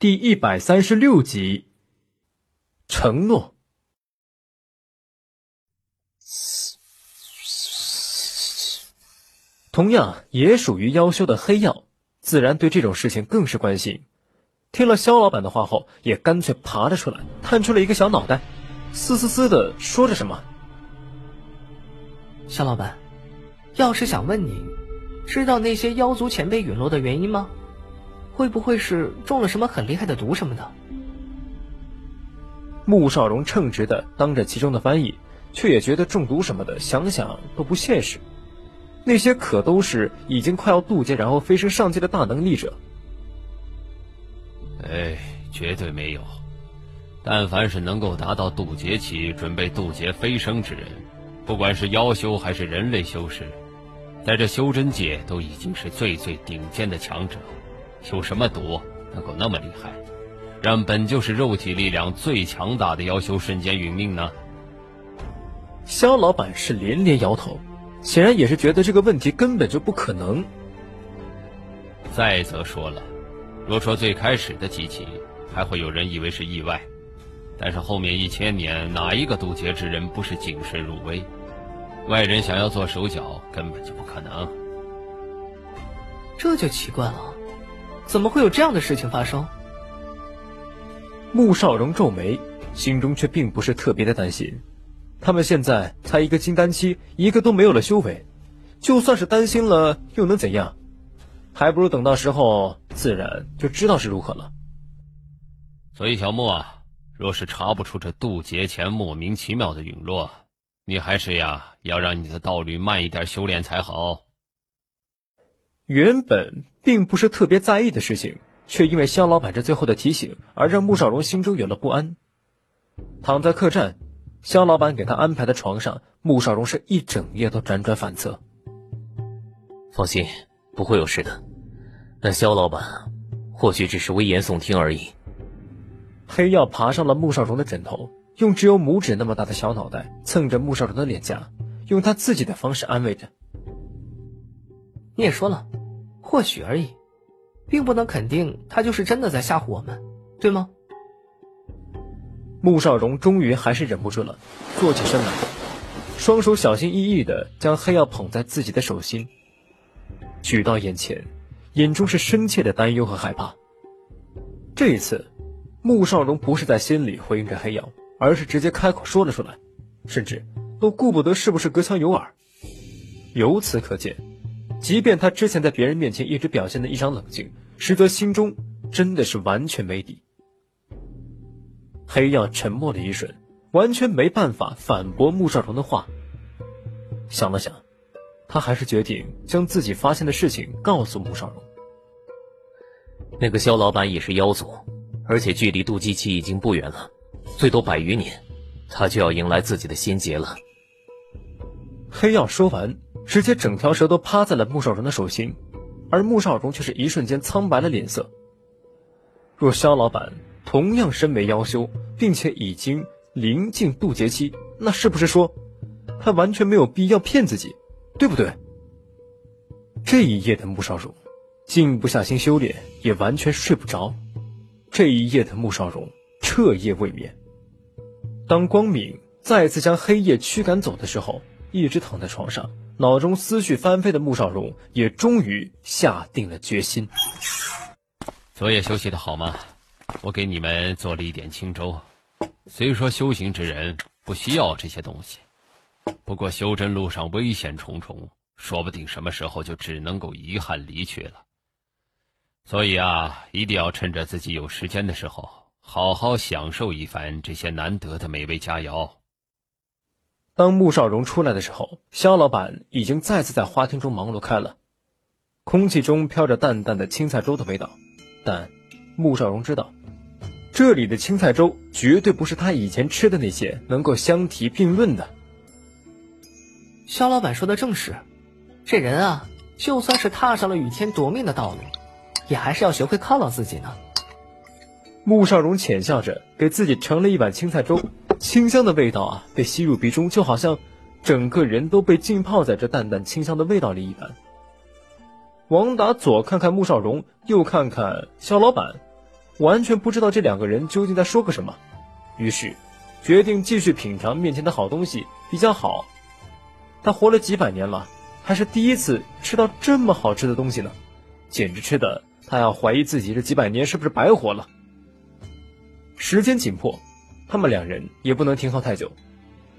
第一百三十六集，承诺。同样也属于妖修的黑曜，自然对这种事情更是关心。听了肖老板的话后，也干脆爬了出来，探出了一个小脑袋，嘶嘶嘶的说着什么。肖老板，要是想问你，知道那些妖族前辈陨落的原因吗？会不会是中了什么很厉害的毒什么的？穆少荣称职的当着其中的翻译，却也觉得中毒什么的，想想都不现实。那些可都是已经快要渡劫，然后飞升上界的大能力者。哎，绝对没有。但凡是能够达到渡劫期，准备渡劫飞升之人，不管是妖修还是人类修士，在这修真界都已经是最最顶尖的强者。有什么毒能够那么厉害，让本就是肉体力量最强大的妖修瞬间殒命呢？肖老板是连连摇头，显然也是觉得这个问题根本就不可能。再则说了，若说最开始的几起，还会有人以为是意外，但是后面一千年，哪一个渡劫之人不是谨慎入微？外人想要做手脚，根本就不可能。这就奇怪了。怎么会有这样的事情发生？穆少荣皱眉，心中却并不是特别的担心。他们现在才一个金丹期，一个都没有了修为，就算是担心了，又能怎样？还不如等到时候，自然就知道是如何了。所以，小穆啊，若是查不出这渡劫前莫名其妙的陨落，你还是呀，要让你的道侣慢一点修炼才好。原本并不是特别在意的事情，却因为肖老板这最后的提醒而让穆少荣心中有了不安。躺在客栈，肖老板给他安排的床上，穆少荣是一整夜都辗转反侧。放心，不会有事的。但肖老板或许只是危言耸听而已。黑曜爬上了穆少荣的枕头，用只有拇指那么大的小脑袋蹭着穆少荣的脸颊，用他自己的方式安慰着。你也说了。或许而已，并不能肯定他就是真的在吓唬我们，对吗？穆少荣终于还是忍不住了，坐起身来，双手小心翼翼的将黑曜捧在自己的手心，举到眼前，眼中是深切的担忧和害怕。这一次，穆少荣不是在心里回应着黑曜，而是直接开口说了出来，甚至都顾不得是不是隔墙有耳。由此可见。即便他之前在别人面前一直表现的异常冷静，实则心中真的是完全没底。黑曜沉默了一瞬，完全没办法反驳穆少荣的话。想了想，他还是决定将自己发现的事情告诉穆少荣。那个肖老板也是妖族，而且距离渡劫期已经不远了，最多百余年，他就要迎来自己的仙劫了。黑曜说完。直接整条蛇都趴在了穆少荣的手心，而穆少荣却是一瞬间苍白了脸色。若肖老板同样身为妖修，并且已经临近渡劫期，那是不是说他完全没有必要骗自己，对不对？这一夜的穆少荣静不下心修炼，也完全睡不着。这一夜的穆少荣彻夜未眠。当光明再次将黑夜驱赶走的时候，一直躺在床上。脑中思绪翻飞的穆少荣也终于下定了决心。昨夜休息的好吗？我给你们做了一点清粥。虽说修行之人不需要这些东西，不过修真路上危险重重，说不定什么时候就只能够遗憾离去了。所以啊，一定要趁着自己有时间的时候，好好享受一番这些难得的美味佳肴。当穆少荣出来的时候，肖老板已经再次在花厅中忙碌开了，空气中飘着淡淡的青菜粥的味道。但穆少荣知道，这里的青菜粥绝对不是他以前吃的那些能够相提并论的。肖老板说的正是，这人啊，就算是踏上了与天夺命的道路，也还是要学会犒劳自己呢。穆少荣浅笑着，给自己盛了一碗青菜粥。清香的味道啊，被吸入鼻中，就好像整个人都被浸泡在这淡淡清香的味道里一般。王达左看看穆少荣，右看看肖老板，完全不知道这两个人究竟在说个什么，于是决定继续品尝面前的好东西比较好。他活了几百年了，还是第一次吃到这么好吃的东西呢，简直吃的他要怀疑自己这几百年是不是白活了。时间紧迫，他们两人也不能停靠太久，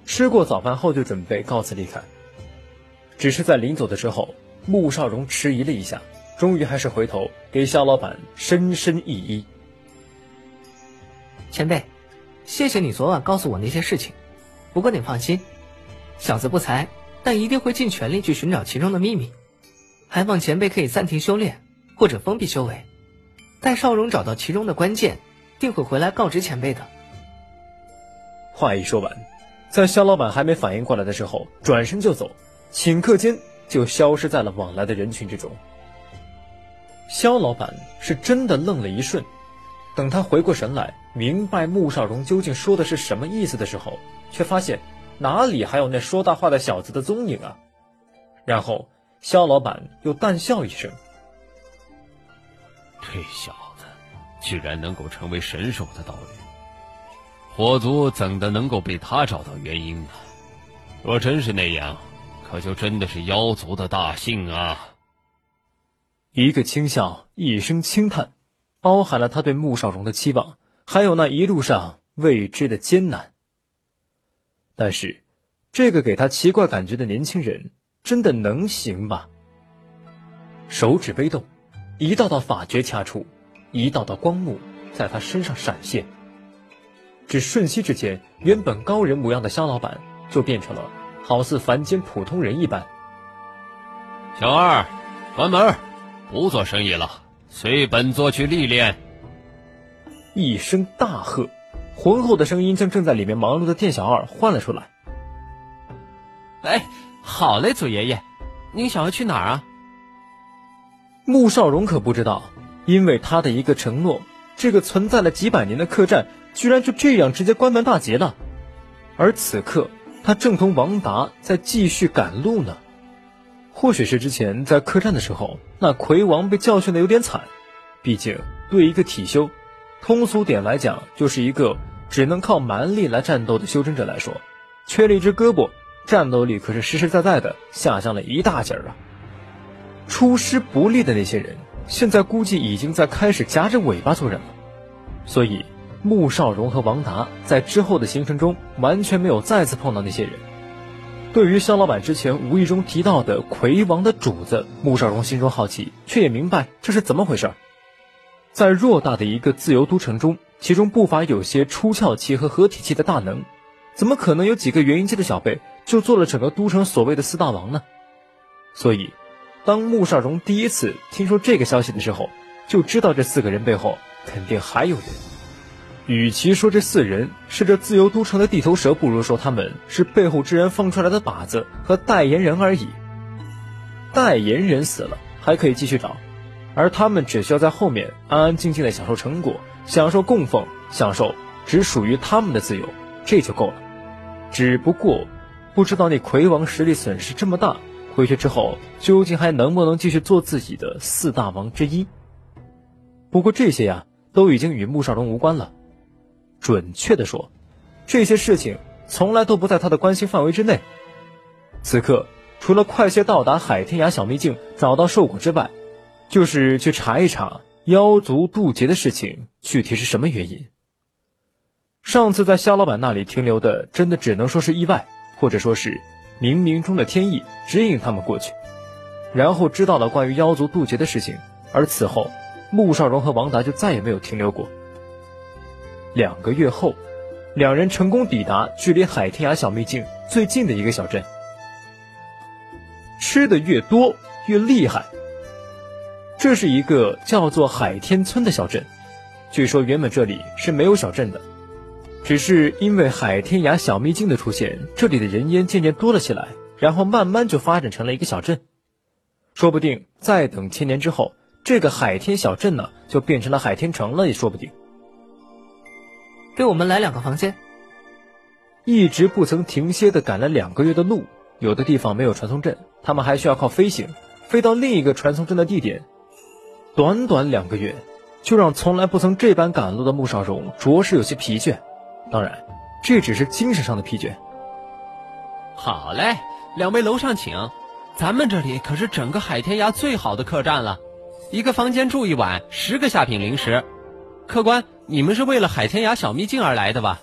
吃过早饭后就准备告辞离开。只是在临走的时候，穆少荣迟疑了一下，终于还是回头给肖老板深深一揖：“前辈，谢谢你昨晚告诉我那些事情。不过你放心，小子不才，但一定会尽全力去寻找其中的秘密。还望前辈可以暂停修炼，或者封闭修为，待少荣找到其中的关键，定会回来告知前辈的。”话一说完，在肖老板还没反应过来的时候，转身就走。顷刻间就消失在了往来的人群之中。肖老板是真的愣了一瞬，等他回过神来，明白穆少荣究竟说的是什么意思的时候，却发现哪里还有那说大话的小子的踪影啊！然后肖老板又淡笑一声：“这小子居然能够成为神兽的道侣，火族怎的能够被他找到原因呢？若真是那样……”可就真的是妖族的大幸啊！一个轻笑，一声轻叹，包含了他对穆少荣的期望，还有那一路上未知的艰难。但是，这个给他奇怪感觉的年轻人，真的能行吗？手指微动，一道道法诀掐出，一道道光幕在他身上闪现。只瞬息之间，原本高人模样的肖老板就变成了。好似凡间普通人一般。小二，关门，不做生意了，随本座去历练。一声大喝，浑厚的声音将正在里面忙碌的店小二唤了出来。哎，好嘞，祖爷爷，您想要去哪儿啊？穆少荣可不知道，因为他的一个承诺，这个存在了几百年的客栈，居然就这样直接关门大吉了。而此刻。他正同王达在继续赶路呢，或许是之前在客栈的时候，那魁王被教训的有点惨。毕竟对一个体修，通俗点来讲，就是一个只能靠蛮力来战斗的修真者来说，缺了一只胳膊，战斗力可是实实在在的下降了一大截儿啊。出师不利的那些人，现在估计已经在开始夹着尾巴做人了，所以。穆少荣和王达在之后的行程中完全没有再次碰到那些人。对于肖老板之前无意中提到的魁王的主子，穆少荣心中好奇，却也明白这是怎么回事。在偌大的一个自由都城中，其中不乏有些出窍期和合体期的大能，怎么可能有几个元婴期的小辈就做了整个都城所谓的四大王呢？所以，当穆少荣第一次听说这个消息的时候，就知道这四个人背后肯定还有人。与其说这四人是这自由都城的地头蛇，不如说他们是背后之人放出来的靶子和代言人而已。代言人死了还可以继续找，而他们只需要在后面安安静静的享受成果，享受供奉，享受只属于他们的自由，这就够了。只不过不知道那魁王实力损失这么大，回去之后究竟还能不能继续做自己的四大王之一？不过这些呀，都已经与穆少龙无关了。准确的说，这些事情从来都不在他的关心范围之内。此刻，除了快些到达海天涯小秘境，找到兽骨之外，就是去查一查妖族渡劫的事情具体是什么原因。上次在肖老板那里停留的，真的只能说是意外，或者说是冥冥中的天意指引他们过去，然后知道了关于妖族渡劫的事情，而此后，穆少荣和王达就再也没有停留过。两个月后，两人成功抵达距离海天涯小秘境最近的一个小镇。吃的越多越厉害。这是一个叫做海天村的小镇，据说原本这里是没有小镇的，只是因为海天涯小秘境的出现，这里的人烟渐渐多了起来，然后慢慢就发展成了一个小镇。说不定再等千年之后，这个海天小镇呢，就变成了海天城了，也说不定。给我们来两个房间。一直不曾停歇的赶了两个月的路，有的地方没有传送阵，他们还需要靠飞行飞到另一个传送阵的地点。短短两个月，就让从来不曾这般赶路的穆少荣着实有些疲倦。当然，这只是精神上的疲倦。好嘞，两位楼上请。咱们这里可是整个海天涯最好的客栈了，一个房间住一晚，十个下品零食。客官，你们是为了海天涯小秘境而来的吧？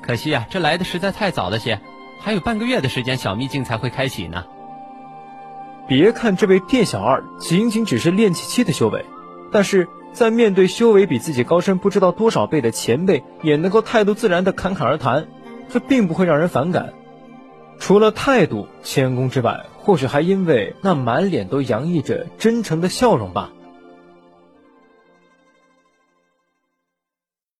可惜呀，这来的实在太早了些，还有半个月的时间，小秘境才会开启呢。别看这位店小二仅仅只是练气期的修为，但是在面对修为比自己高深不知道多少倍的前辈，也能够态度自然的侃侃而谈，这并不会让人反感。除了态度谦恭之外，或许还因为那满脸都洋溢着真诚的笑容吧。